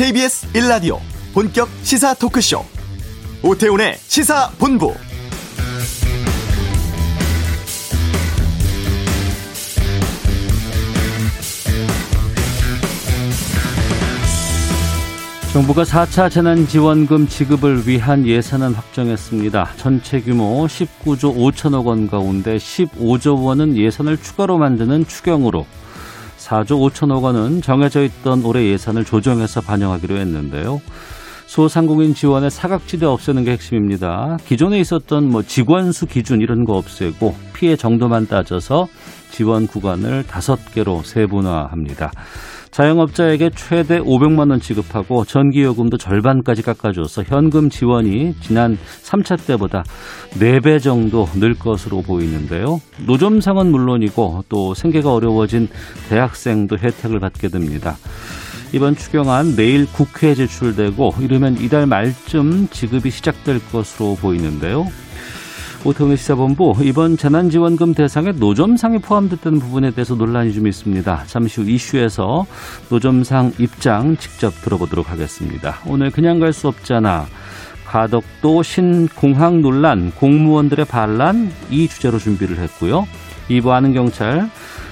KBS 1라디오 본격 시사 토크쇼 오태훈의 시사본부 정부가 4차 재난지원금 지급을 위한 예산은 확정했습니다. 전체 규모 19조 5천억 원 가운데 15조 원은 예산을 추가로 만드는 추경으로 4조 5천억 원은 정해져 있던 올해 예산을 조정해서 반영하기로 했는데요. 소상공인 지원의 사각지대 없애는 게 핵심입니다. 기존에 있었던 뭐 직원수 기준 이런 거 없애고 피해 정도만 따져서 지원 구간을 다섯 개로 세분화합니다. 자영업자에게 최대 500만 원 지급하고 전기요금도 절반까지 깎아줘서 현금 지원이 지난 3차 때보다 4배 정도 늘 것으로 보이는데요. 노점상은 물론이고 또 생계가 어려워진 대학생도 혜택을 받게 됩니다. 이번 추경안 내일 국회에 제출되고 이르면 이달 말쯤 지급이 시작될 것으로 보이는데요. 오태훈의 시사본부 이번 재난지원금 대상에 노점상이 포함됐다는 부분에 대해서 논란이 좀 있습니다. 잠시 후 이슈에서 노점상 입장 직접 들어보도록 하겠습니다. 오늘 그냥 갈 수 없잖아. 가덕도 신공항 논란, 공무원들의 반란 이 주제로 준비를 했고요. 이부 아는 경찰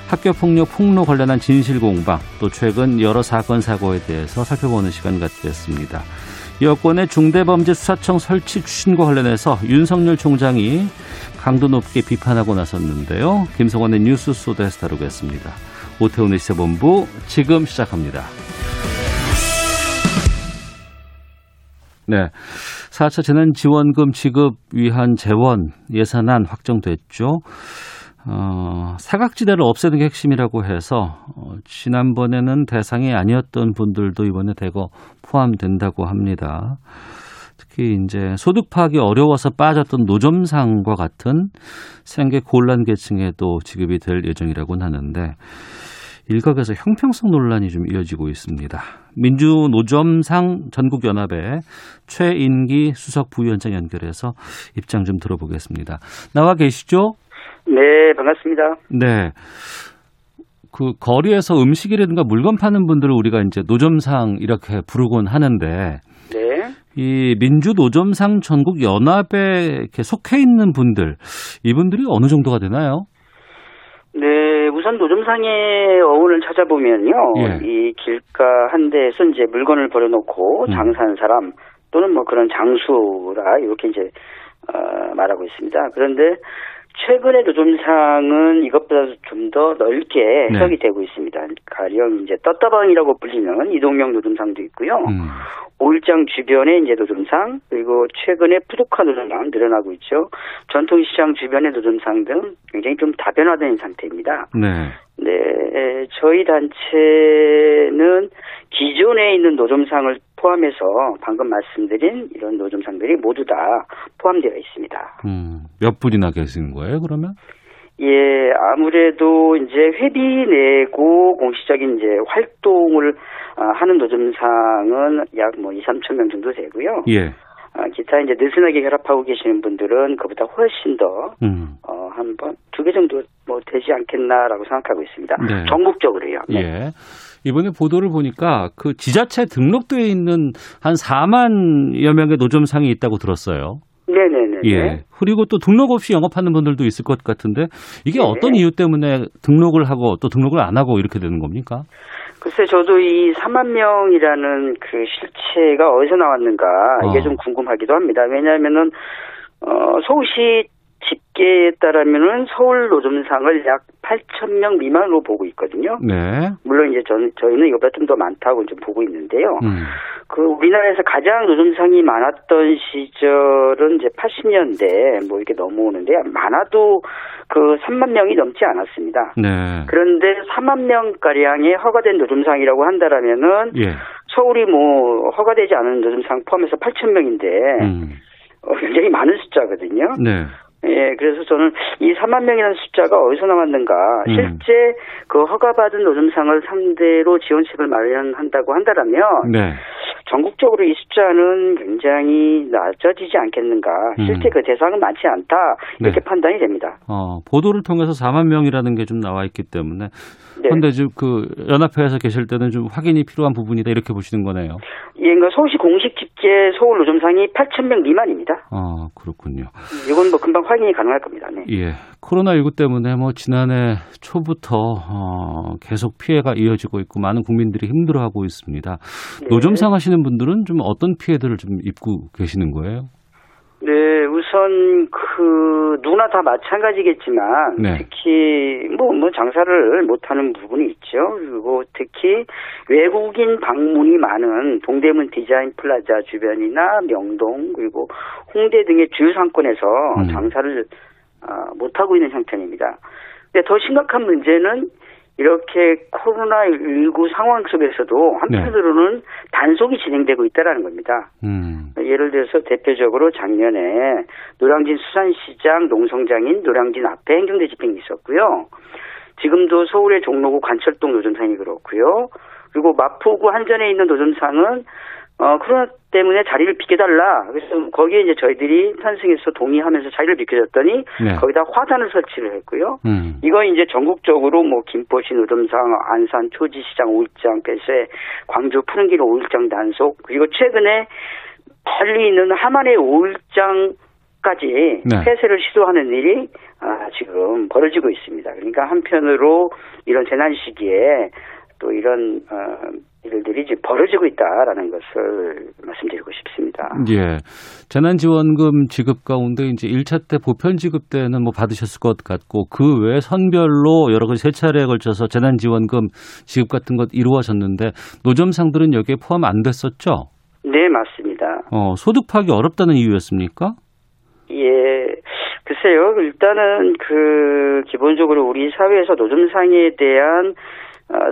학교폭력 폭로 관련한 진실 공방 또 최근 여러 사건 사고에 대해서 살펴보는 시간 갖겠습니다. 여권의 중대범죄수사청 설치 추진과 관련해서 윤석열 총장이 강도 높게 비판하고 나섰는데요. 김성원의 뉴스 소드에서 다루겠습니다. 오태훈의 시사본부 지금 시작합니다. 네. 4차 재난지원금 지급 위한 재원 예산안 확정됐죠. 어, 사각지대를 없애는 게 핵심이라고 해서 어, 지난번에는 대상이 아니었던 분들도 이번에 대거 포함된다고 합니다. 특히 이제 소득 파악이 어려워서 빠졌던 노점상과 같은 생계 곤란 계층에도 지급이 될 예정이라고는 하는데 일각에서 형평성 논란이 좀 이어지고 있습니다. 민주노점상 전국연합의 최인기 수석 부위원장 연결해서 입장 좀 들어보겠습니다. 나와 계시죠? 네, 반갑습니다. 네. 그 거리에서 음식이라든가 물건 파는 분들을 우리가 이제 노점상 이렇게 부르곤 하는데 네. 이 민주 노점상 전국 연합에 속해 있는 분들 이분들이 어느 정도가 되나요? 네, 우선 노점상의 어원을 찾아보면요. 예. 이 길가 한 대에서 이제 물건을 버려놓고 음. 장사하는 사람 또는 뭐 그런 장수라 이렇게 이제 어, 말하고 있습니다. 그런데 최근에 노점상은 이것보다 좀더 넓게 해석이 네. 되고 있습니다. 가령 이제 떴다방이라고 불리는 이동형 노점상도 있고요. 음. 오일장 주변에 이제 노점상 그리고 최근에 푸드카 노점상 늘어나고 있죠. 전통시장 주변의 노점상 등 굉장히 좀 다변화된 상태입니다. 네. 네, 저희 단체는 기존에 있는 노점상을 포함해서 방금 말씀드린 이런 노점상들이 모두 다 포함되어 있습니다. 음. 몇 분이나 계시는 거예요, 그러면? 예, 아무래도 이제 회비 내고 공식적인 이제 활동을 아, 하는 노점상은 약 뭐 2, 3천 명 정도 되고요. 예. 아, 기타 이제 느슨하게 결합하고 계시는 분들은 그보다 훨씬 더, 음. 어, 한 번, 두 개 정도 뭐 되지 않겠나라고 생각하고 있습니다. 네. 전국적으로요. 네. 예. 이번에 보도를 보니까 그 지자체 등록되어 있는 한 4만여 명의 노점상이 있다고 들었어요. 네네네. 예. 그리고 또 등록 없이 영업하는 분들도 있을 것 같은데 이게 네. 어떤 이유 때문에 등록을 하고 또 등록을 안 하고 이렇게 되는 겁니까? 글쎄, 저도 이 4만 명이라는 그 실체가 어디서 나왔는가, 이게 어. 좀 궁금하기도 합니다. 왜냐하면은, 어, 서울시 집계에 따르면은 서울 노점상을 약 8천 명 미만으로 보고 있거든요. 네. 물론 이제 전, 저희는 이거보다 좀 더 많다고 좀 보고 있는데요. 음. 그 우리나라에서 가장 노점상이 많았던 시절은 이제 80년대 뭐 이렇게 넘어오는데 많아도 그 3만 명이 넘지 않았습니다. 네. 그런데 4만 명 가량의 허가된 노점상이라고 한다라면은 예. 서울이 뭐 허가되지 않은 노점상 포함해서 8천 명인데 음. 어, 굉장히 많은 숫자거든요. 네. 예, 그래서 저는 이 4만 명이라는 숫자가 어디서 나왔는가. 음. 실제 그 허가받은 노점상을 상대로 지원책을 마련한다고 한다라면 네. 전국적으로 이 숫자는 굉장히 낮아지지 않겠는가. 실제 음. 그 대상은 많지 않다. 이렇게 네. 판단이 됩니다. 어, 보도를 통해서 4만 명이라는 게 좀 나와 있기 때문에 네. 그런데 지금 그 연합회에서 계실 때는 좀 확인이 필요한 부분이다 이렇게 보시는 거네요. 예, 그러니까 서울시 공식 집계 서울 노점상이 8천 명 미만입니다. 아 그렇군요. 이건 뭐 금방 확인이 가능할 겁니다. 네. 예, 코로나 19 때문에 뭐 지난해 초부터 어, 계속 피해가 이어지고 있고 많은 국민들이 힘들어하고 있습니다. 네. 노점상 하시는 분들은 좀 어떤 피해들을 좀 입고 계시는 거예요? 네, 우선 그 누구나 다 마찬가지겠지만 네. 특히 뭐뭐 장사를 못하는 부분이 있죠. 그리고 특히 외국인 방문이 많은 동대문 디자인 플라자 주변이나 명동 그리고 홍대 등의 주요 상권에서 음. 장사를 아, 못하고 있는 형편입니다. 근데 더 심각한 문제는 이렇게 코로나19 상황 속에서도 한편으로는 단속이 진행되고 있다는 겁니다. 음, 예를 들어서 대표적으로 작년에 노량진 수산시장 농성장인 노량진 앞에 행정대 집행이 있었고요. 지금도 서울의 종로구 관철동 노점상이 그렇고요. 그리고 마포구 한전에 있는 노점상은 어 코로나 때문에 자리를 비켜달라. 그래서 거기에 이제 저희들이 편승해서 동의하면서 자리를 비켜줬더니 네. 거기다 화단을 설치를 했고요. 음, 이거 이제 전국적으로 뭐 김포시 노점상, 안산 초지시장 5일장 폐쇄, 광주 푸른길 5일장 단속, 그리고 최근에 멀리 있는 함안의 5일장 까지 네. 폐쇄를 시도하는 일이 아, 지금 벌어지고 있습니다. 그러니까 한편으로 이런 재난 시기에 또 이런 어, 일들이 이제 벌어지고 있다라는 것을 말씀드리고 싶습니다. 예. 재난지원금 지급 가운데 이제 1차 때 보편 지급 때는 뭐 받으셨을 것 같고 그 외에 선별로 여러 가지 세 차례에 걸쳐서 재난지원금 지급 같은 것 이루어졌는데 노점상들은 여기에 포함 안 됐었죠? 네, 맞습니다. 어, 소득 파악이 어렵다는 이유였습니까? 예, 글쎄요. 일단은 그 기본적으로 우리 사회에서 노점상에 대한 어,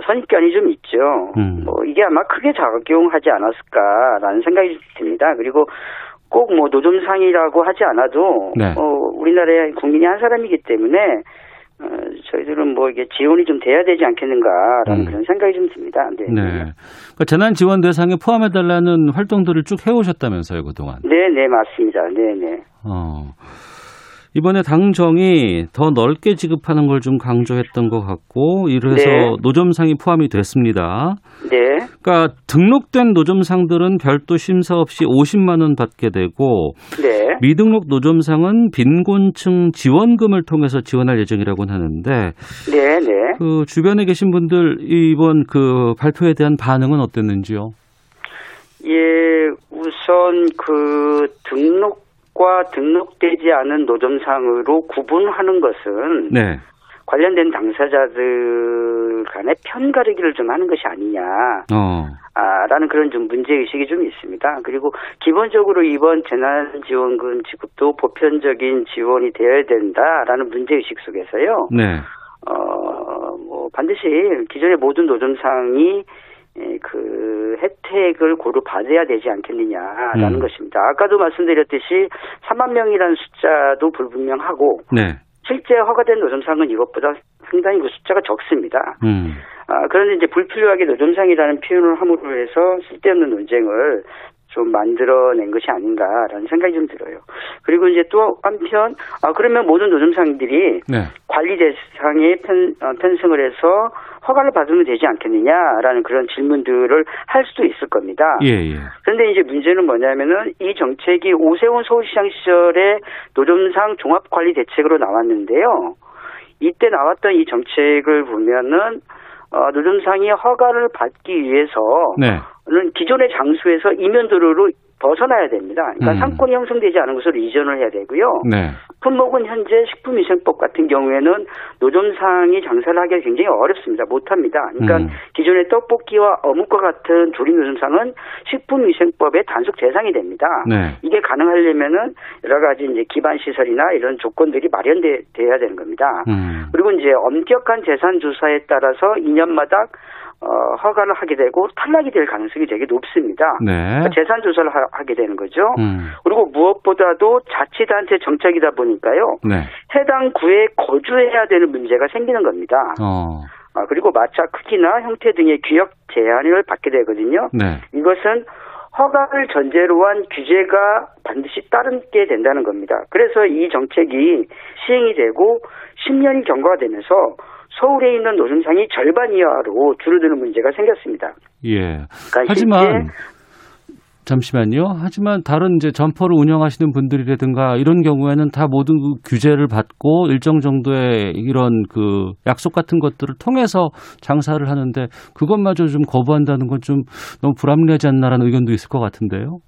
선입견이 좀 있죠. 음. 뭐 이게 아마 크게 작용하지 않았을까라는 생각이 듭니다. 그리고 꼭 뭐 노점상이라고 하지 않아도 네. 어, 우리나라의 국민이 한 사람이기 때문에 어, 저희들은 뭐 이게 지원이 좀 돼야 되지 않겠는가라는 음. 그런 생각이 좀 듭니다. 네. 네. 그러니까 재난 지원 대상에 포함해 달라는 활동들을 쭉 해오셨다면서요, 그동안. 네, 네, 맞습니다. 네, 네. 어. 이번에 당정이 더 넓게 지급하는 걸 좀 강조했던 것 같고, 이래서 네. 노점상이 포함이 됐습니다. 네. 그러니까 등록된 노점상들은 별도 심사 없이 50만 원 받게 되고 네. 미등록 노점상은 빈곤층 지원금을 통해서 지원할 예정이라고 하는데 네, 네. 그 주변에 계신 분들 이번 그 발표에 대한 반응은 어땠는지요? 예, 우선 그 등록 과 등록되지 않은 노점상으로 구분하는 것은 네. 관련된 당사자들 간의 편가르기를 좀 하는 것이 아니냐. 어. 아, 라는 그런 좀 문제의식이 좀 있습니다. 그리고 기본적으로 이번 재난지원금 지급도 보편적인 지원이 되어야 된다라는 문제의식 속에서요. 네. 어, 뭐, 반드시 기존의 모든 노점상이 예, 그 혜택을 고루 받아야 되지 않겠느냐라는 음. 것입니다. 아까도 말씀드렸듯이 3만 명이라는 숫자도 불분명하고 네. 실제 허가된 노점상은 이것보다 상당히 그 숫자가 적습니다. 음. 아, 그런데 이제 불필요하게 노점상이라는 표현을 함으로 해서 쓸데없는 논쟁을 좀 만들어낸 것이 아닌가라는 생각이 좀 들어요. 그리고 이제 또 한편, 아, 그러면 모든 노점상들이 네. 관리 대상에 편, 어, 편성을 해서 허가를 받으면 되지 않겠느냐라는 그런 질문들을 할 수도 있을 겁니다. 예, 예. 그런데 이제 문제는 뭐냐면은 이 정책이 오세훈 서울시장 시절에 노점상 종합관리 대책으로 나왔는데요. 이때 나왔던 이 정책을 보면은 어, 노점상이 허가를 받기 위해서 네. 는 기존의 장소에서 이면도로로 벗어나야 됩니다. 그러니까 음. 상권이 형성되지 않은 곳으로 이전을 해야 되고요. 네. 품목은 현재 식품위생법 같은 경우에는 노점상이 장사를 하기가 굉장히 어렵습니다. 못합니다. 그러니까 음. 기존의 떡볶이와 어묵과 같은 조림 노점상은 식품위생법의 단속 대상이 됩니다. 네. 이게 가능하려면은 여러 가지 이제 기반 시설이나 이런 조건들이 마련돼야 되는 겁니다. 음. 그리고 이제 엄격한 재산 조사에 따라서 2년마다 어, 허가를 하게 되고 탈락이 될 가능성이 되게 높습니다. 네. 그러니까 재산 조사를 하, 게 되는 거죠. 음. 그리고 무엇보다도 자치단체 정책이다 보니까요. 네. 해당 구에 거주해야 되는 문제가 생기는 겁니다. 어. 아, 그리고 마차 크기나 형태 등의 규약 제한을 받게 되거든요. 네. 이것은 허가를 전제로 한 규제가 반드시 따르게 된다는 겁니다. 그래서 이 정책이 시행이 되고 10년이 경과가 되면서 서울에 있는 노점상이 절반 이하로 줄어드는 문제가 생겼습니다. 예. 그러니까 하지만 잠시만요. 하지만 다른 이제 점포를 운영하시는 분들이라든가 이런 경우에는 다 모든 그 규제를 받고 일정 정도의 이런 그 약속 같은 것들을 통해서 장사를 하는데 그것마저 좀 거부한다는 건 좀 너무 불합리하지 않나라는 의견도 있을 것 같은데요.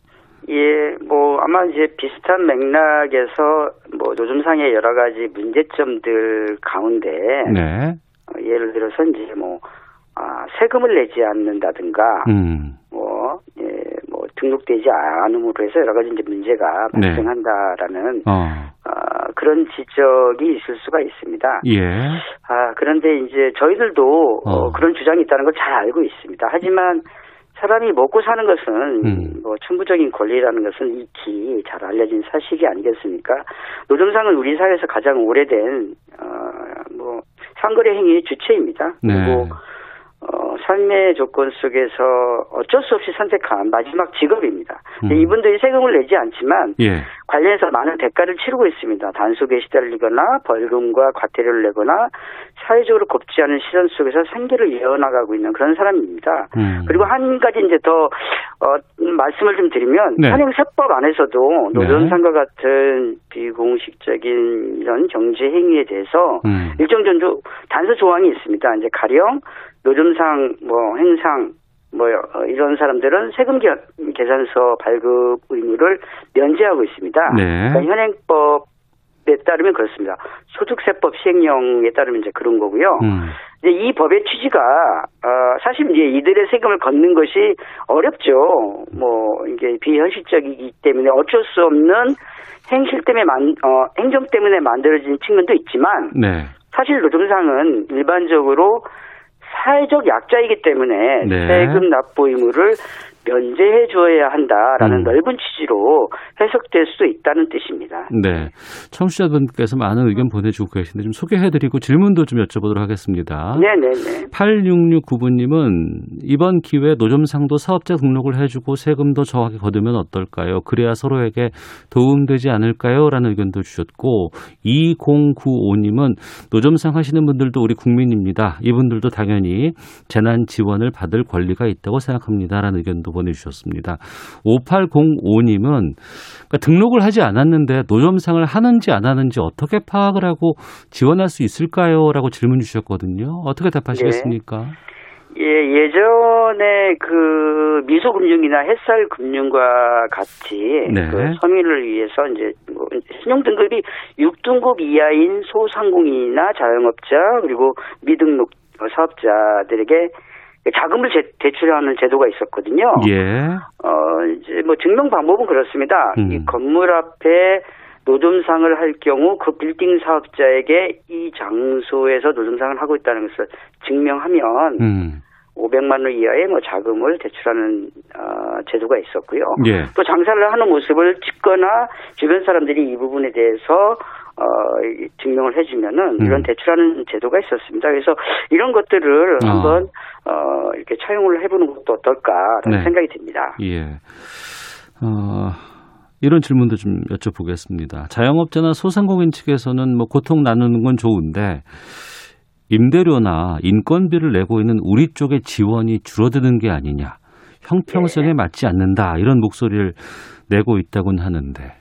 예, 뭐 아마 이제 비슷한 맥락에서 뭐 노점상의 여러 가지 문제점들 가운데 네. 어, 예를 들어서 이제 뭐 아, 세금을 내지 않는다든가 음. 뭐, 예, 뭐 등록되지 않음으로 해서 여러 가지 이제 문제가 네. 발생한다라는 어. 아, 그런 지적이 있을 수가 있습니다. 예. 아, 그런데 이제 저희들도 어, 어. 그런 주장이 있다는 걸 잘 알고 있습니다. 하지만 사람이 먹고 사는 것은 음. 뭐 천부적인 권리라는 것은 익히 잘 알려진 사실이 아니겠습니까? 노점상은 우리 사회에서 가장 오래된 어, 뭐 상거래 행위의 주체입니다. 네. 그리고 어, 삶의 조건 속에서 어쩔 수 없이 선택한 마지막 직업입니다. 음. 이분들이 세금을 내지 않지만 예. 관련해서 많은 대가를 치르고 있습니다. 단속에 시달리거나 벌금과 과태료를 내거나 사회적으로 곱지 않은 시선 속에서 생계를 이어나가고 있는 그런 사람입니다. 음. 그리고 한 가지 이제 더 어, 음, 말씀을 좀 드리면 네. 현행세법 안에서도 네. 노점상과 같은 비공식적인 이런 경제 행위에 대해서 음. 일정 정도 단서 조항이 있습니다. 이제 가령 노점상 뭐 행상 뭐 어, 이런 사람들은 세금 계- 계산서 발급 의무를 면제하고 있습니다. 네. 그러니까 현행법에 따르면 그렇습니다. 소득세법 시행령에 따르면 이제 그런 거고요. 음. 이제 이 법의 취지가 어, 사실 이제 이들의 세금을 걷는 것이 어렵죠. 뭐 이게 비현실적이기 때문에 어쩔 수 없는 행실 때문에 만, 어, 행정 때문에 만들어진 측면도 있지만 네. 사실 노점상은 일반적으로 사회적 약자이기 때문에 네. 세금 납부 의무를 면제해 줘야 한다라는 음. 넓은 취지로 해석될 수도 있다는 뜻입니다. 네. 청취자분께서 많은 의견 보내주고 계신데 좀 소개해드리고 질문도 좀 여쭤보도록 하겠습니다. 네네네. 8669번님은 이번 기회에 노점상도 사업자 등록을 해주고 세금도 정확히 거두면 어떨까요? 그래야 서로에게 도움되지 않을까요? 라는 의견도 주셨고 2095님은 노점상 하시는 분들도 우리 국민입니다. 이분들도 당연히 재난 지원을 받을 권리가 있다고 생각합니다. 라는 의견도 보내주셨습니다. 5805님은 그러니까 등록을 하지 않았는데 노점상을 하는지 안 하는지 어떻게 파악을 하고 지원할 수 있을까요? 라고 질문 주셨거든요. 어떻게 답하시겠습니까? 예, 예전에 그 미소금융이나 햇살금융과 같이 네. 그 서민을 위해서 이제 뭐 신용 등급이 6등급 이하인 소상공인이나 자영업자 그리고 미등록 사업자들에게 자금을 제- 대출하는 제도가 있었거든요. 예. 어, 이제 뭐 증명 방법은 그렇습니다. 음. 이 건물 앞에 노점상을 할 경우 그 빌딩 사업자에게 이 장소에서 노점상을 하고 있다는 것을 증명하면 음. 500만 원 이하의 뭐 자금을 대출하는 어, 제도가 있었고요. 예. 또 장사를 하는 모습을 찍거나 주변 사람들이 이 부분에 대해서 어, 이- 증명을 해주면은 음. 이런 대출하는 제도가 있었습니다. 그래서 이런 것들을 아. 한번 어, 이렇게 차용을 해보는 것도 어떨까라는 네. 생각이 듭니다. 예. 어, 이런 질문도 좀 여쭤보겠습니다. 자영업자나 소상공인 측에서는 뭐 고통 나누는 건 좋은데 임대료나 인건비를 내고 있는 우리 쪽의 지원이 줄어드는 게 아니냐. 형평성에 네. 맞지 않는다. 이런 목소리를 내고 있다곤 하는데.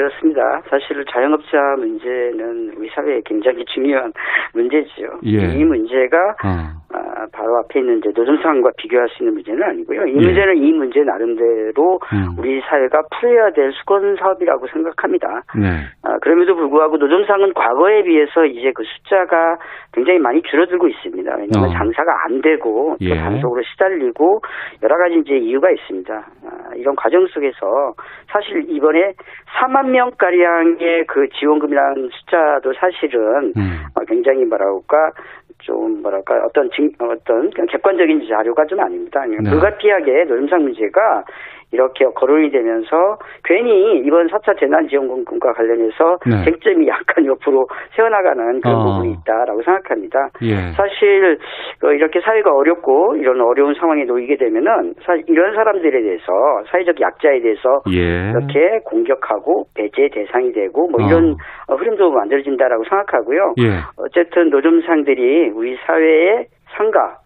their 그렇습니다. 사실 자영업자 문제는 우리 사회에 굉장히 중요한 문제죠. 예. 이 문제가 어, 아, 바로 앞에 있는 이제 노점상과 비교할 수 있는 문제는 아니고요. 이 예. 문제는 이 문제 나름대로 음. 우리 사회가 풀어야 될 수건 사업이라고 생각합니다. 네. 아, 그럼에도 불구하고 노점상은 과거에 비해서 이제 그 숫자가 굉장히 많이 줄어들고 있습니다. 왜냐하면 어. 장사가 안 되고 또 예. 단속으로 시달리고 여러 가지 이제 이유가 있습니다. 아, 이런 과정 속에서 사실 이번에 4만 명 가량의 그 지원금이라는 숫자도 사실은 음. 어, 굉장히 뭐랄까 좀 뭐랄까 어떤 징, 어떤 객관적인 자료가 좀 아닙니다. 네. 불가피하게 노점상 문제가 이렇게 거론이 되면서 괜히 이번 4차 재난지원금과 관련해서 네. 쟁점이 약간 옆으로 세워나가는 그런 어. 부분이 있다라고 생각합니다. 예. 사실 어, 이렇게 사회가 어렵고 이런 어려운 상황에 놓이게 되면은 이런 사람들에 대해서 사회적 약자에 대해서 예. 이렇게 공격하고 배제 대상이 되고 뭐 어. 이런 어, 흐름도 만들어진다라고 생각하고요. 예. 어쨌든 노점상들이 우리 사회의 상가,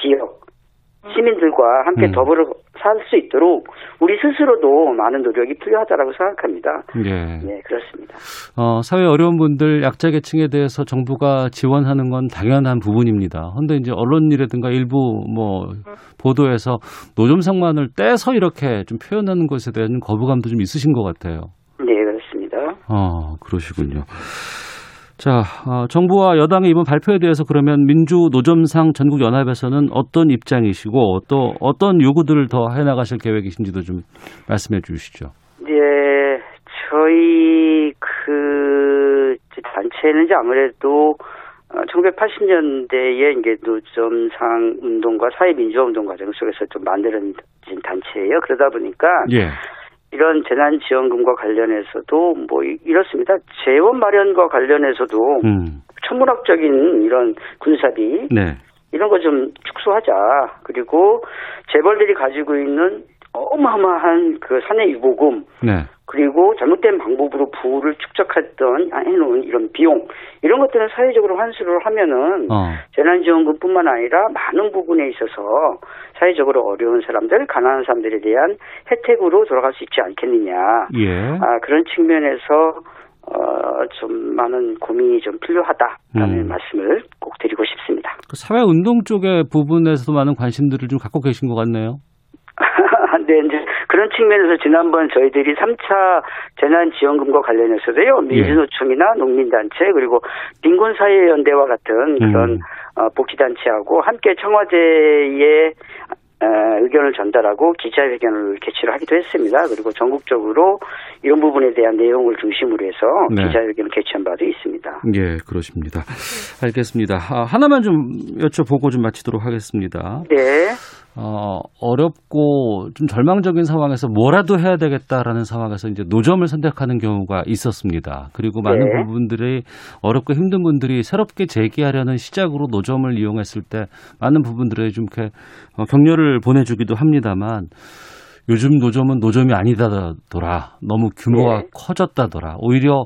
지역, 시민들과 함께 음. 더불어 살 수 있도록 우리 스스로도 많은 노력이 필요하다라고 생각합니다. 예. 네, 그렇습니다. 어, 사회 어려운 분들, 약자 계층에 대해서 정부가 지원하는 건 당연한 부분입니다. 근데 이제 언론이라든가 일부 뭐 보도에서 노점상만을 떼서 이렇게 좀 표현하는 것에 대한 거부감도 좀 있으신 것 같아요. 네, 그렇습니다. 어, 그러시군요. 자, 어, 정부와 여당의 이번 발표에 대해서 그러면 민주 노점상 전국 연합에서는 어떤 입장이시고 또 어떤 요구들을 더 해나가실 계획이신지도 좀 말씀해 주시죠. 네, 저희 그 단체는 이제 아무래도 1980년대에 이제 노점상 운동과 사회민주화 운동 과정 속에서 좀 만들어진 단체예요. 그러다 보니까 예. 이런 재난지원금과 관련해서도 뭐 이- 이렇습니다. 재원 마련과 관련해서도 음. 천문학적인 이런 군사비 네. 이런 거 좀 축소하자. 그리고 재벌들이 가지고 있는 어마어마한 그 사내 유보금 네. 그리고 잘못된 방법으로 부를 축적했던 아, 해놓은 이런 비용 이런 것들은 사회적으로 환수를 하면은 어. 재난지원금뿐만 아니라 많은 부분에 있어서 사회적으로 어려운 사람들, 가난한 사람들에 대한 혜택으로 돌아갈 수 있지 않겠느냐. 예. 아, 그런 측면에서 어, 좀 많은 고민이 좀 필요하다라는 음. 말씀을 꼭 드리고 싶습니다. 그 사회 운동 쪽의 부분에서도 많은 관심들을 좀 갖고 계신 것 같네요. 네, 이제 그런 측면에서 지난번 저희들이 3차 재난지원금과 관련해서도요, 예. 민주노총이나 농민단체, 그리고 빈곤사회연대와 같은 그런 음. 어, 복지단체하고 함께 청와대에 에, 의견을 전달하고 기자회견을 개최를 하기도 했습니다. 그리고 전국적으로 이런 부분에 대한 내용을 중심으로 해서 네. 기자회견을 개최한 바도 있습니다. 예, 그러십니다. 알겠습니다. 아, 하나만 좀 여쭤보고 좀 마치도록 하겠습니다. 네. 어, 어렵고 좀 절망적인 상황에서 뭐라도 해야 되겠다라는 상황에서 이제 노점을 선택하는 경우가 있었습니다. 그리고 많은 네. 부분들이 어렵고 힘든 분들이 새롭게 재기하려는 시작으로 노점을 이용했을 때 많은 부분들에 좀 이렇게 어, 격려를 보내주기도 합니다만 요즘 노점은 노점이 아니다더라. 너무 규모가 네. 커졌다더라. 오히려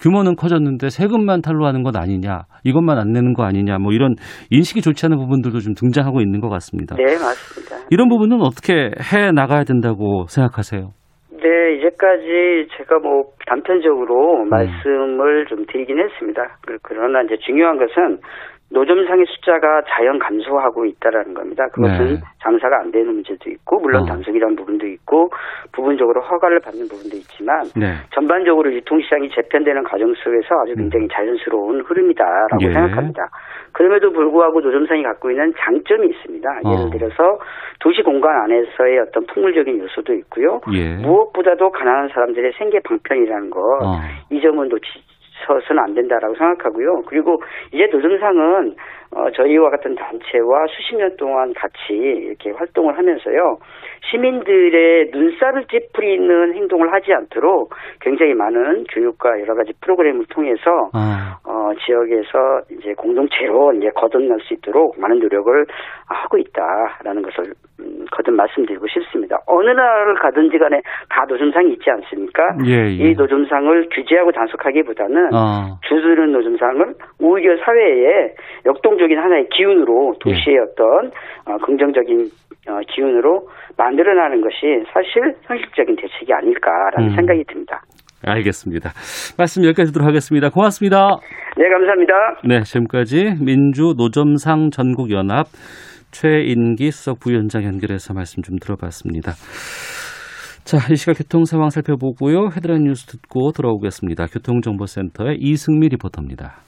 규모는 커졌는데 세금만 탈루하는 것 아니냐. 이것만 안 내는 거 아니냐. 뭐 이런 인식이 좋지 않은 부분들도 좀 등장하고 있는 것 같습니다. 네, 맞습니다. 이런 부분은 어떻게 해 나가야 된다고 생각하세요? 네, 이제까지 제가 뭐 단편적으로 음. 말씀을 좀 드리긴 했습니다. 그- 그러나 이제 중요한 것은 노점상의 숫자가 자연 감소하고 있다라는 겁니다. 그것은 네. 장사가 안 되는 문제도 있고 물론 어. 단속이라는 부분도 있고 부분적으로 허가를 받는 부분도 있지만 네. 전반적으로 유통시장이 재편되는 과정 속에서 아주 굉장히 자연스러운 흐름이다라고 음. 예. 생각합니다. 그럼에도 불구하고 노점상이 갖고 있는 장점이 있습니다. 어. 예를 들어서 도시 공간 안에서의 어떤 풍물적인 요소도 있고요. 예. 무엇보다도 가난한 사람들의 생계 방편이라는 거, 어. 이 점은 놓치 서는 안 된다라고 생각하고요. 그리고 이제 노점상은 어, 저희와 같은 단체와 수십 년 동안 같이 이렇게 활동을 하면서요. 시민들의 눈살을 찌푸리는 행동을 하지 않도록 굉장히 많은 교육과 여러 가지 프로그램을 통해서 아, 어, 지역에서 이제 공동체로 이제 거듭날 수 있도록 많은 노력을 하고 있다라는 것을 음, 거듭 말씀드리고 싶습니다. 어느 나라를 가든지 간에 다 노점상이 있지 않습니까? 예, 예. 이 노점상을 규제하고 단속하기보다는 아, 주드는 노점상을 오히려 사회에 역동적인 하나의 기운으로 도시의 어떤 어, 긍정적인 어, 기운으로 만들어나는 것이 사실 현실적인 대책이 아닐까라는 음. 생각이 듭니다. 알겠습니다. 말씀 여기까지 듣도록 하겠습니다. 고맙습니다. 네, 감사합니다. 네, 지금까지 민주 노점상 전국연합 최인기 수석 부위원장 연결해서 말씀 좀 들어봤습니다. 자, 이 시각 교통 상황 살펴보고요. 헤드라인 뉴스 듣고 돌아오겠습니다. 교통정보센터의 이승미 리포터입니다.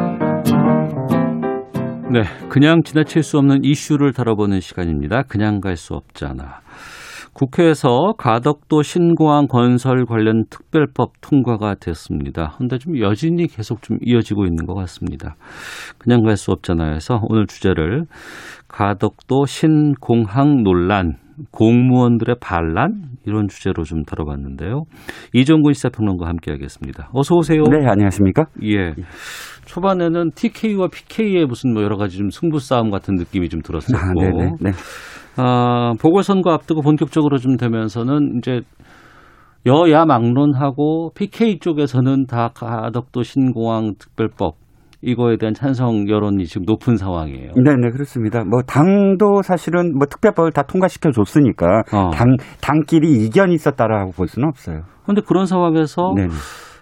네, 그냥 지나칠 수 없는 이슈를 다뤄보는 시간입니다. 그냥 갈 수 없잖아. 국회에서 가덕도 신공항 건설 관련 특별법 통과가 됐습니다. 근데 좀 여진이 계속 좀 이어지고 있는 것 같습니다. 그냥 갈 수 없잖아요. 해서 오늘 주제를 가덕도 신공항 논란, 공무원들의 반란 이런 주제로 좀 다뤄봤는데요. 이종근 시사평론가 함께하겠습니다. 어서 오세요. 네, 안녕하십니까? 예. 초반에는 TK와 PK의 무슨 뭐 여러 가지 좀 승부 싸움 같은 느낌이 좀 들었었고, 아, 네네. 네. 아, 보궐선거 앞두고 본격적으로 좀 되면서는 이제 여야 막론하고 PK 쪽에서는 다 가덕도 신공항 특별법 이거에 대한 찬성 여론이 지금 높은 상황이에요. 네, 네, 그렇습니다. 뭐 당도 사실은 뭐 특별법을 다 통과시켜 줬으니까 어. 당 당끼리 이견이 있었다라고 볼 수는 없어요. 그런데 그런 상황에서 네.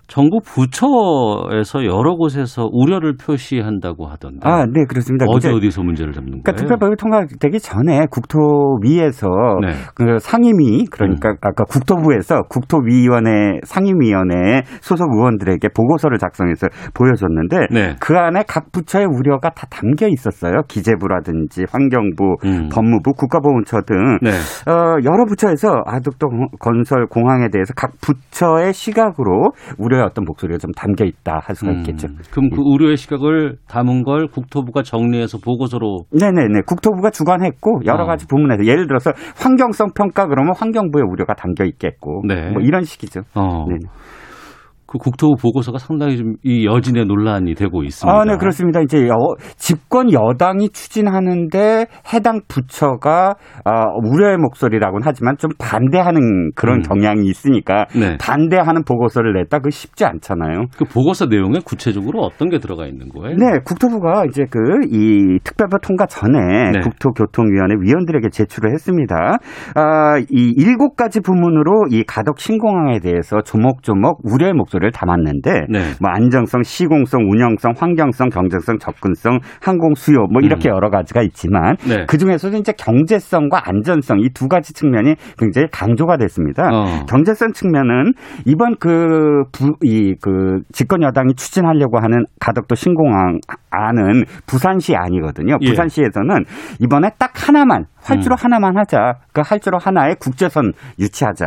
정부 부처에서 여러 곳에서 우려를 표시한다고 하던데. 아, 네, 그렇습니다. 어디 이제 어디서 문제를 잡는 그러니까 거예요? 특별법이 통과되기 전에 국토위에서 네. 그 상임위 그러니까 아까 국토부에서 국토위원회 상임위원회 소속 의원들에게 보고서를 작성해서 보여줬는데 네. 그 안에 각 부처의 우려가 다 담겨 있었어요. 기재부라든지 환경부, 음. 법무부, 국가보훈처 등 네. 어, 여러 부처에서 아득도 건설 공항에 대해서 각 부처의 시각으로 우려 의 어떤 목소리가 좀 담겨 있다 할 수가 있겠죠. 음, 그럼 그 우려의 시각을 담은 걸 국토부가 정리해서 보고서로 네네네. 국토부가 주관했고 여러 어. 가지 부문에서 예를 들어서 환경성 평가 그러면 환경부의 우려가 담겨 있겠고 네. 뭐 이런 식이죠. 어, 네. 그 국토부 보고서가 상당히 좀 이 여진의 논란이 되고 있습니다. 아, 네, 그렇습니다. 이제 여, 집권 여당이 추진하는데 해당 부처가 아, 우려의 목소리라고는 하지만 좀 반대하는 그런 음. 경향이 있으니까 네. 반대하는 보고서를 냈다. 그 쉽지 않잖아요. 그 보고서 내용에 구체적으로 어떤 게 들어가 있는 거예요? 네, 국토부가 이제 그 이 특별법 통과 전에 네. 국토교통위원회 위원들에게 제출을 했습니다. 아, 이 일곱 가지 부문으로 이 가덕 신공항에 대해서 조목조목 우려의 목소리 를 담았는데 네. 뭐 안정성, 시공성, 운영성, 환경성, 경제성, 접근성, 항공 수요 뭐 이렇게 여러 가지가 있지만 음. 네. 그 중에서도 이제 경제성과 안전성 이 두 가지 측면이 굉장히 강조가 됐습니다. 어. 경제성 측면은 이번 그, 부, 이, 그, 집권 여당이 추진하려고 하는 가덕도 신공항 안은 부산시 아니거든요. 예. 부산시에서는 이번에 딱 하나만, 활주로 음. 하나만 하자. 그 활주로 하나에 국제선 유치하자.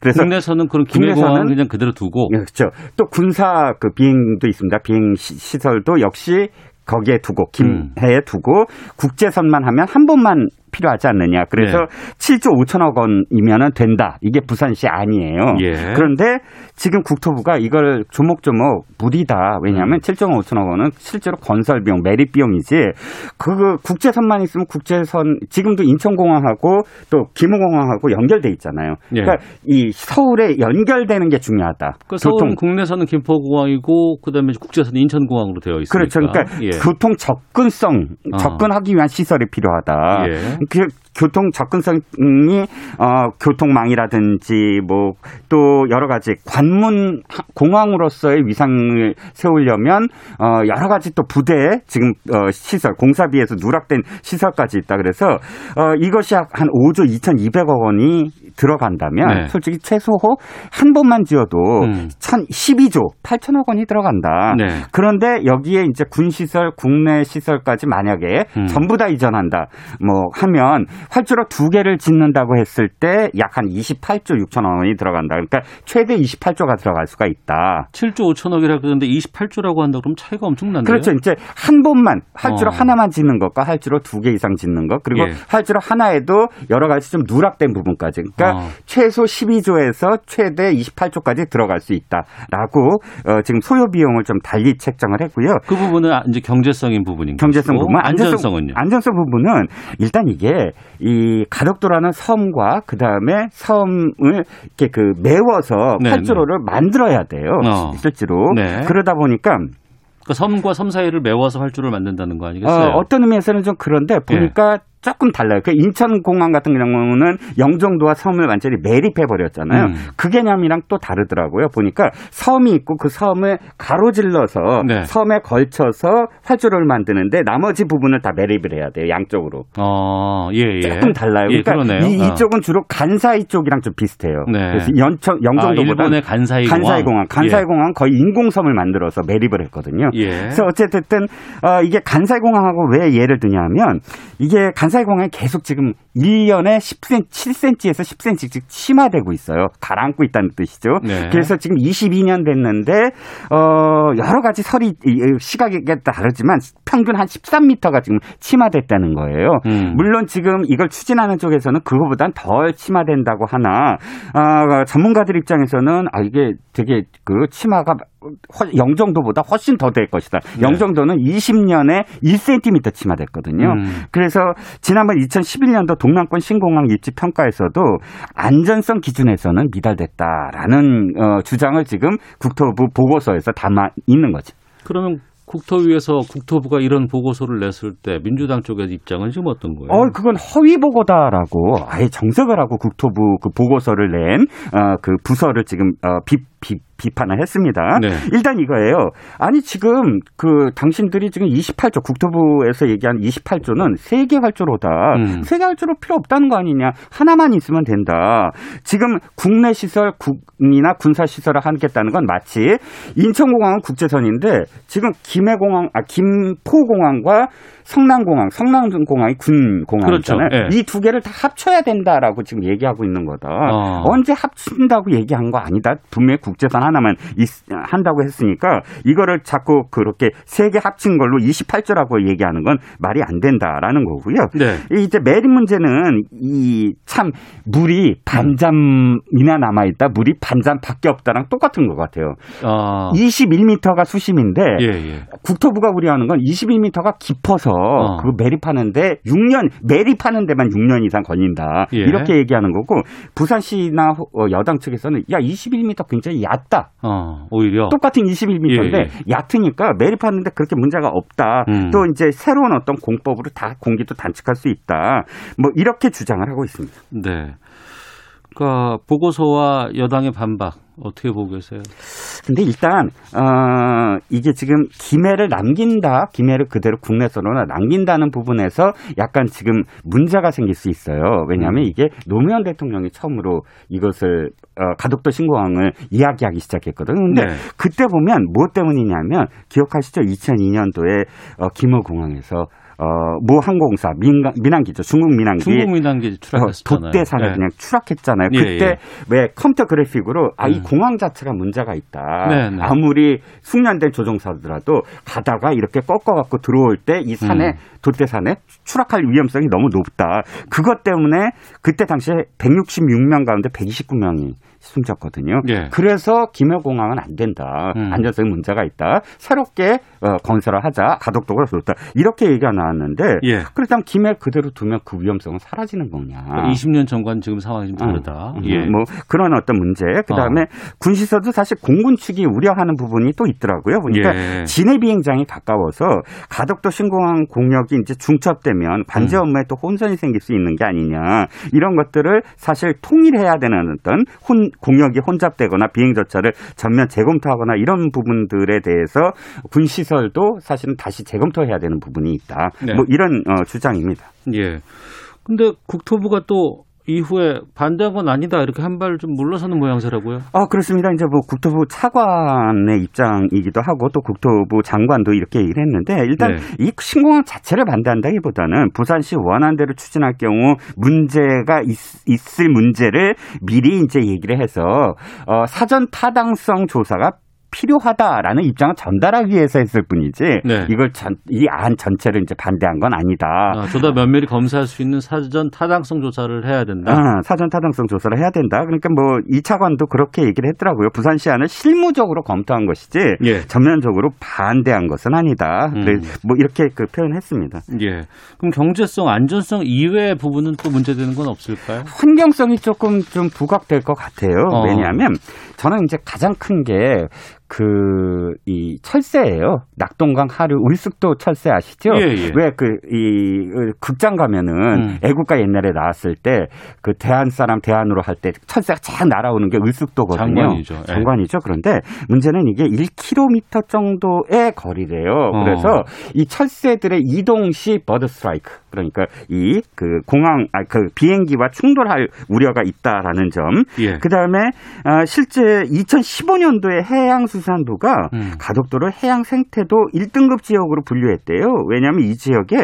그래서 국내선은 그런 김해공항 그냥 그대로 두고 예, 그렇죠. 또 군사 그 비행도 있습니다. 비행 시- 시설도 역시 거기에 두고 음. 김해에 두고 국제선만 하면 한 번만 필요하지 않느냐. 그래서 네. 7조 5천억 원이면은 된다. 이게 부산시 아니에요. 예. 그런데 지금 국토부가 이걸 조목조목 무리다. 왜냐하면 음. 7조 5천억 원은 실제로 건설 비용, 매립 비용이지. 그 국제선만 있으면 국제선 지금도 인천공항하고 또 김호공항하고 연결돼 있잖아요. 예. 그러니까 이 서울에 연결되는 게 중요하다. 그 서울은 국내선은 김포공항이고 그다음에 국제선은 인천공항으로 되어 있으니까. 그렇죠. 그러니까 예. 교통 접근성, 어. 접근하기 위한 시설이 필요하다. 예. 그 교통 접근성이 어 교통망이라든지 뭐 또 여러 가지 관문 하- 공항으로서의 위상을 세우려면 어 여러 가지 또 부대 지금 어 시설 공사비에서 누락된 시설까지 있다 그래서 어 이것이 한 5조 2,200억 원이 들어간다면 네. 솔직히 최소 한 번만 지어도 음. 1,012조 8천억 원이 들어간다. 네. 그런데 여기에 이제 군 시설, 국내 시설까지 만약에 음. 전부 다 이전한다. 뭐 하면 활주로 두 개를 짓는다고 했을 때 약 한 28조 6천억 원이 들어간다. 그러니까 최대 28조가 들어갈 수가 있다. 7조 5천억이라 그러는데 28조라고 한다 그러면 차이가 엄청난데요. 그렇죠. 이제 한 번만 활주로 어. 하나만 짓는 것과 활주로 두 개 이상 짓는 것 그리고 예. 활주로 하나에도 여러 가지 좀 누락된 부분까지 그러니까 어. 최소 12조에서 최대 28조까지 들어갈 수 있다라고 어, 지금 소요 비용을 좀 달리 책정을 했고요. 그 부분은 아, 이제 경제성인 부분인 경제성 것이고, 부분, 안전성 은요. 안전성 부분은 일단 이게 이 가덕도라는 섬과 그 다음에 섬을 이렇게 그 메워서 네, 활주로를 만들어야 돼요. 어. 실제로 네. 그러다 보니까 그 섬과 섬 사이를 메워서 활주를 만든다는 거 아니겠어요? 어, 어떤 의미에서는 좀 그런데 보니까 조금 달라요. 그 인천공항 같은 경우는 영종도와 섬을 완전히 매립해 버렸잖아요. 음. 그 개념이랑 또 다르더라고요. 보니까 섬이 있고 그 섬을 가로질러서 네. 섬에 걸쳐서 활주로를 만드는데 나머지 부분을 다 매립을 해야 돼요. 양쪽으로. 어, 예, 예. 조금 달라요. 예, 그러니까. 이, 어. 이쪽은 주로 간사이 쪽이랑 좀 비슷해요. 네. 그래서 연천, 아, 영종도보다 일본의 간사이 공항. 간사이 공항, 간사이 공항 거의 인공섬을 만들어서 매립을 했거든요. 예. 그래서 어쨌든 어, 이게 간사이 공항하고 왜 예를 드냐면 이게 간 사이 공항이 계속 지금 1년에 10cm, 7cm에서 10cm씩 침하되고 있어요. 가라앉고 있다는 뜻이죠. 네. 그래서 지금 22년 됐는데 어 여러 가지 설이 시각에 다르지만 평균 한 13m가 지금 침하됐다는 거예요. 음. 물론 지금 이걸 추진하는 쪽에서는 그거보단 덜 침하된다고 하나 아, 전문가들 입장에서는 아 이게 되게 그 침하가 훨- 영종도보다 훨씬 더 될 것이다. 네. 영종도는 20년에 1cm 침하됐거든요. 음. 그래서 지난번 2011년도 동남권 신공항 입지 평가에서도 안전성 기준에서는 미달됐다라는 어, 주장을 지금 국토부 보고서에서 담아 있는 거죠. 그러면 국토위에서 국토부가 이런 보고서를 냈을 때 민주당 쪽의 입장은 지금 어떤 거예요? 어, 그건 허위 보고다라고 아예 정색을 하고 국토부 그 보고서를 낸 어, 그 부서를 지금 어, 비, 비, 비판을 했습니다. 네. 일단 이거예요. 아니 지금 그 당신들이 지금 28조 국토부에서 얘기한 28조는 세계 활주로다. 음. 세계 활주로 필요 없다는 거 아니냐? 하나만 있으면 된다. 지금 국내 시설 국이나 군사 시설을 하겠다는 건 마치 인천공항은 국제선인데 지금 김해공항 아 김포공항과 성남공항, 성남공항이 군 공항이잖아요. 그렇죠. 예. 이두 개를 다 합쳐야 된다라고 지금 얘기하고 있는 거다. 어. 언제 합친다고 얘기한 거 아니다. 분명히 국 제선 하나만 있- 한다고 했으니까 이거를 자꾸 그렇게 세 개 합친 걸로 28조라고 얘기하는 건 말이 안 된다라는 거고요. 네. 이제 매립 문제는 이 참 물이 반잠이나 남아 있다, 물이 반잠밖에 없다랑 똑같은 것 같아요. 아, 21m가 수심인데 예, 예. 국토부가 우려하는 건 21m가 깊어서 어. 그 매립하는데 6년 매립하는 데만 6년 이상 걸린다 예. 이렇게 얘기하는 거고 부산시나 어, 여당 측에서는 야 21m 굉장히 얕다 어, 오히려. 똑같은 21m인데 예, 얕으니까 매립하는데 그렇게 문제가 없다 음. 또 이제 새로운 어떤 공법으로 다 공기도 단축할 수 있다 뭐 이렇게 주장을 하고 있습니다. 네. 그러니까 보고서와 여당의 반박 어떻게 보고 계세요? 근데 일단 어 이게 지금 김해를 남긴다, 김해를 그대로 국내선으로 남긴다는 부분에서 약간 지금 문제가 생길 수 있어요. 왜냐하면 이게 노무현 대통령이 처음으로 이것을 어, 가덕도 신공항을 이야기하기 시작했거든요. 근데 네. 그때 보면 뭐 때문이냐면 기억하시죠? 2002년도에 어, 김해공항에서 어, 모 항공사 민간, 민항기죠. 중국 민항기 중국 민항기 추락했잖아요. 어, 돛대산에 네. 그냥 추락했잖아요. 예, 그때 예. 왜 컴퓨터 그래픽으로 아 이 음. 공항 자체가 문제가 있다. 네, 네. 아무리 숙련된 조종사더라도 가다가 이렇게 꺾어갖고 들어올 때 이 산에 음. 돛대산에 추락할 위험성이 너무 높다. 그것 때문에 그때 당시에 166명 가운데 129명이 숨졌거든요. 예. 그래서 김해공항은 안 된다. 음. 안전성에 문제가 있다. 새롭게 어, 건설을 하자. 가덕도가 좋다. 이렇게 얘기가 나 왔는데 예. 그렇다면 김해 그대로 두면 그 위험성은 사라지는 거냐. 20년 전과는 지금 상황이 좀 다르다. 아. 음, 예. 뭐 그런 어떤 문제. 그다음에 군시설도 사실 공군 측이 우려하는 부분이 또 있더라고요. 보니까 예. 진해 비행장이 가까워서 가덕도 신공항 공역이 이제 중첩되면 관제 음. 업무에 또 혼선이 생길 수 있는 게 아니냐. 이런 것들을 사실 통일해야 되는 어떤 혼, 공역이 혼잡되거나 비행 절차를 전면 재검토하거나 이런 부분들에 대해서 군 시설도 사실은 다시 재검토해야 되는 부분이 있다. 네. 뭐 이런 어, 주장입니다. 예. 근데 국토부가 또 이후에 반대한 건 아니다 이렇게 한 발 좀 물러서는 모양새라고요. 아, 그렇습니다. 이제 뭐 국토부 차관의 입장이기도 하고 또 국토부 장관도 이렇게 얘기를 했는데 일단 네. 이 신공항 자체를 반대한다기보다는 부산시 원안대로 추진할 경우 문제가 있, 을 문제를 미리 이제 얘기를 해서 어, 사전 타당성 조사가 필요하다라는 입장을 전달하기 위해서 했을 뿐이지 네. 이걸 이 안 전체를 이제 반대한 건 아니다. 아, 저다 면밀히 검사할 수 있는 사전 타당성 조사를 해야 된다. 아, 사전 타당성 조사를 해야 된다. 그러니까 뭐 이 차관도 그렇게 얘기를 했더라고요. 부산시안을 실무적으로 검토한 것이지 예. 전면적으로 반대한 것은 아니다. 음. 뭐 이렇게 그 표현했습니다. 예. 그럼 경제성, 안전성 이외의 부분은 또 문제되는 건 없을까요? 환경성이 조금 좀 부각될 것 같아요. 어. 왜냐하면 저는 이제 가장 큰게 그, 이 철새예요. 낙동강 하류 울숙도 철새 아시죠? 예, 예. 왜 그, 이, 극장 가면은 음. 애국가 옛날에 나왔을 때 그 대한 사람 대한으로 할 때 철새가 쫙 날아오는 게 울숙도거든요. 장관이죠. 예. 장관이죠. 그런데 문제는 이게 1km 정도의 거리래요. 어. 그래서 이 철새들의 이동 시 버드 스트라이크 그러니까 이 그 공항 아 그 비행기와 충돌할 우려가 있다라는 점. 예. 그다음에 아, 실제 2015년도에 해양 수 산부가 음. 가덕도를 해양 생태도 1등급 지역으로 분류했대요. 왜냐하면 이 지역에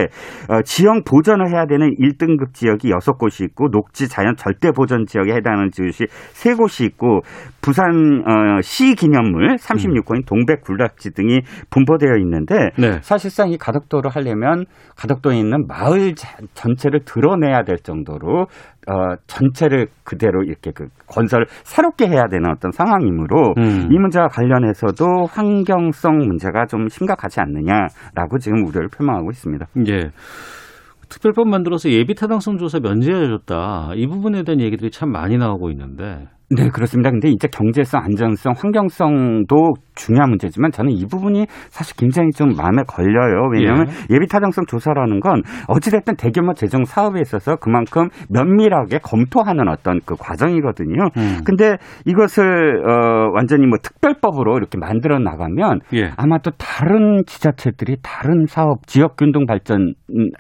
어, 지형 보전을 해야 되는 1등급 지역이 6곳이 있고 녹지 자연 절대 보전 지역에 해당하는 지역이 3곳이 있고 부산 어, 시 기념물 36호인 동백 굴락지 등이 분포되어 있는데 네. 사실상 이 가덕도를 하려면 가덕도에 있는 마을 자- 전체를 드러내야 될 정도로 어, 전체를 그대로 이렇게 그 건설 새롭게 해야 되는 어떤 상황이므로 음. 이 문제와 관련해서도 환경성 문제가 좀 심각하지 않느냐라고 지금 우려를 표명하고 있습니다. 예. 특별법 만들어서 예비 타당성 조사 면제해줬다. 이 부분에 대한 얘기들이 참 많이 나오고 있는데. 네, 그렇습니다. 근데 이제 경제성, 안전성, 환경성도 중요한 문제지만 저는 이 부분이 사실 굉장히 좀 마음에 걸려요. 왜냐하면 예. 비 타당성 조사라는 건 어찌됐든 대규모 재정 사업에 있어서 그만큼 면밀하게 검토하는 어떤 그 과정이거든요. 음. 근데 이것을 어 완전히 뭐 특별법으로 이렇게 만들어 나가면 예. 아마 또 다른 지자체들이 다른 사업 지역 균등 발전 음,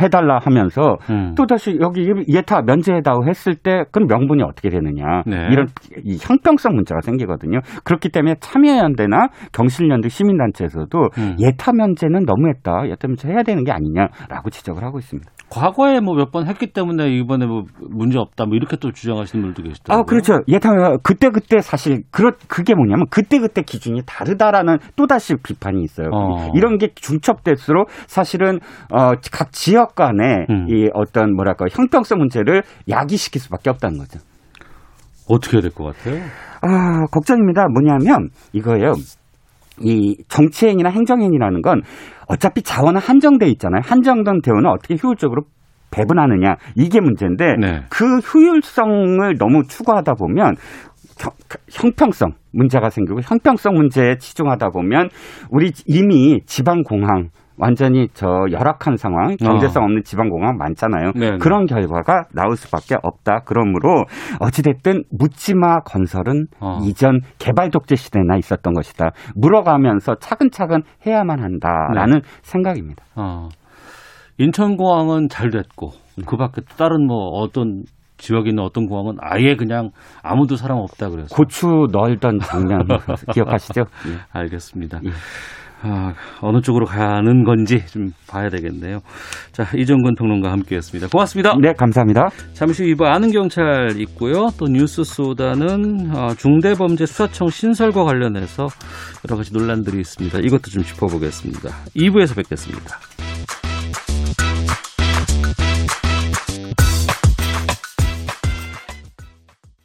해달라 하면서 음. 또 다시 여기 예타 면제해다오 했을 때 그럼 명분이 어떻게 되느냐 네. 이런 이 형평성 문제가 생기거든요. 그렇기 때문에 참여연대 나 경실연대 시민단체에서도 음. 예타 면제는 너무했다. 예타 면제 해야 되는 게 아니냐라고 지적을 하고 있습니다. 과거에 뭐 몇 번 했기 때문에 이번에 뭐 문제 없다. 뭐 이렇게 또 주장하시는 분들도 계시더라고요. 아, 그렇죠. 예타 그때 그때 사실 그렇 그게 뭐냐면 그때 그때 기준이 다르다라는 또 다시 비판이 있어요. 어. 이런 게 중첩될수록 사실은 어, 각 지역 간의 음. 이 어떤 뭐랄까 형평성 문제를 야기시킬 수밖에 없다는 거죠. 어떻게 해야 될 것 같아요? 아, 걱정입니다. 뭐냐면 이거예요. 이 정치행위나 행정행위라는 건 어차피 자원은 한정돼 있잖아요. 한정된 대우는 어떻게 효율적으로 배분하느냐 이게 문제인데 네. 그 효율성을 너무 추구하다 보면 형- 형평성 문제가 생기고 형평성 문제에 치중하다 보면 우리 이미 지방 공항 완전히 저 열악한 상황, 경제성 없는 지방 공항 많잖아요. 어. 네네. 그런 결과가 나올 수밖에 없다. 그러므로 어찌됐든 묻지마 건설은 어. 이전 개발 독재 시대나 있었던 것이다. 물어가면서 차근차근 해야만 한다라는 네. 생각입니다. 어. 인천공항은 잘 됐고 그 밖에 또 다른 뭐 어떤 지역에 있는 어떤 공항은 아예 그냥 아무도 사람 없다 그래서 고추 널던 장면 기억하시죠? 예. 알겠습니다. 예. 아, 어느 쪽으로 가는 건지 좀 봐야 되겠네요. 자, 이정근 평론가 함께 했습니다. 고맙습니다. 네, 감사합니다. 잠시 후 2부 아는 경찰 있고요. 또 뉴스 소다는 어, 중대범죄수사청 신설과 관련해서 여러 가지 논란들이 있습니다. 이것도 좀 짚어보겠습니다. 2부에서 뵙겠습니다.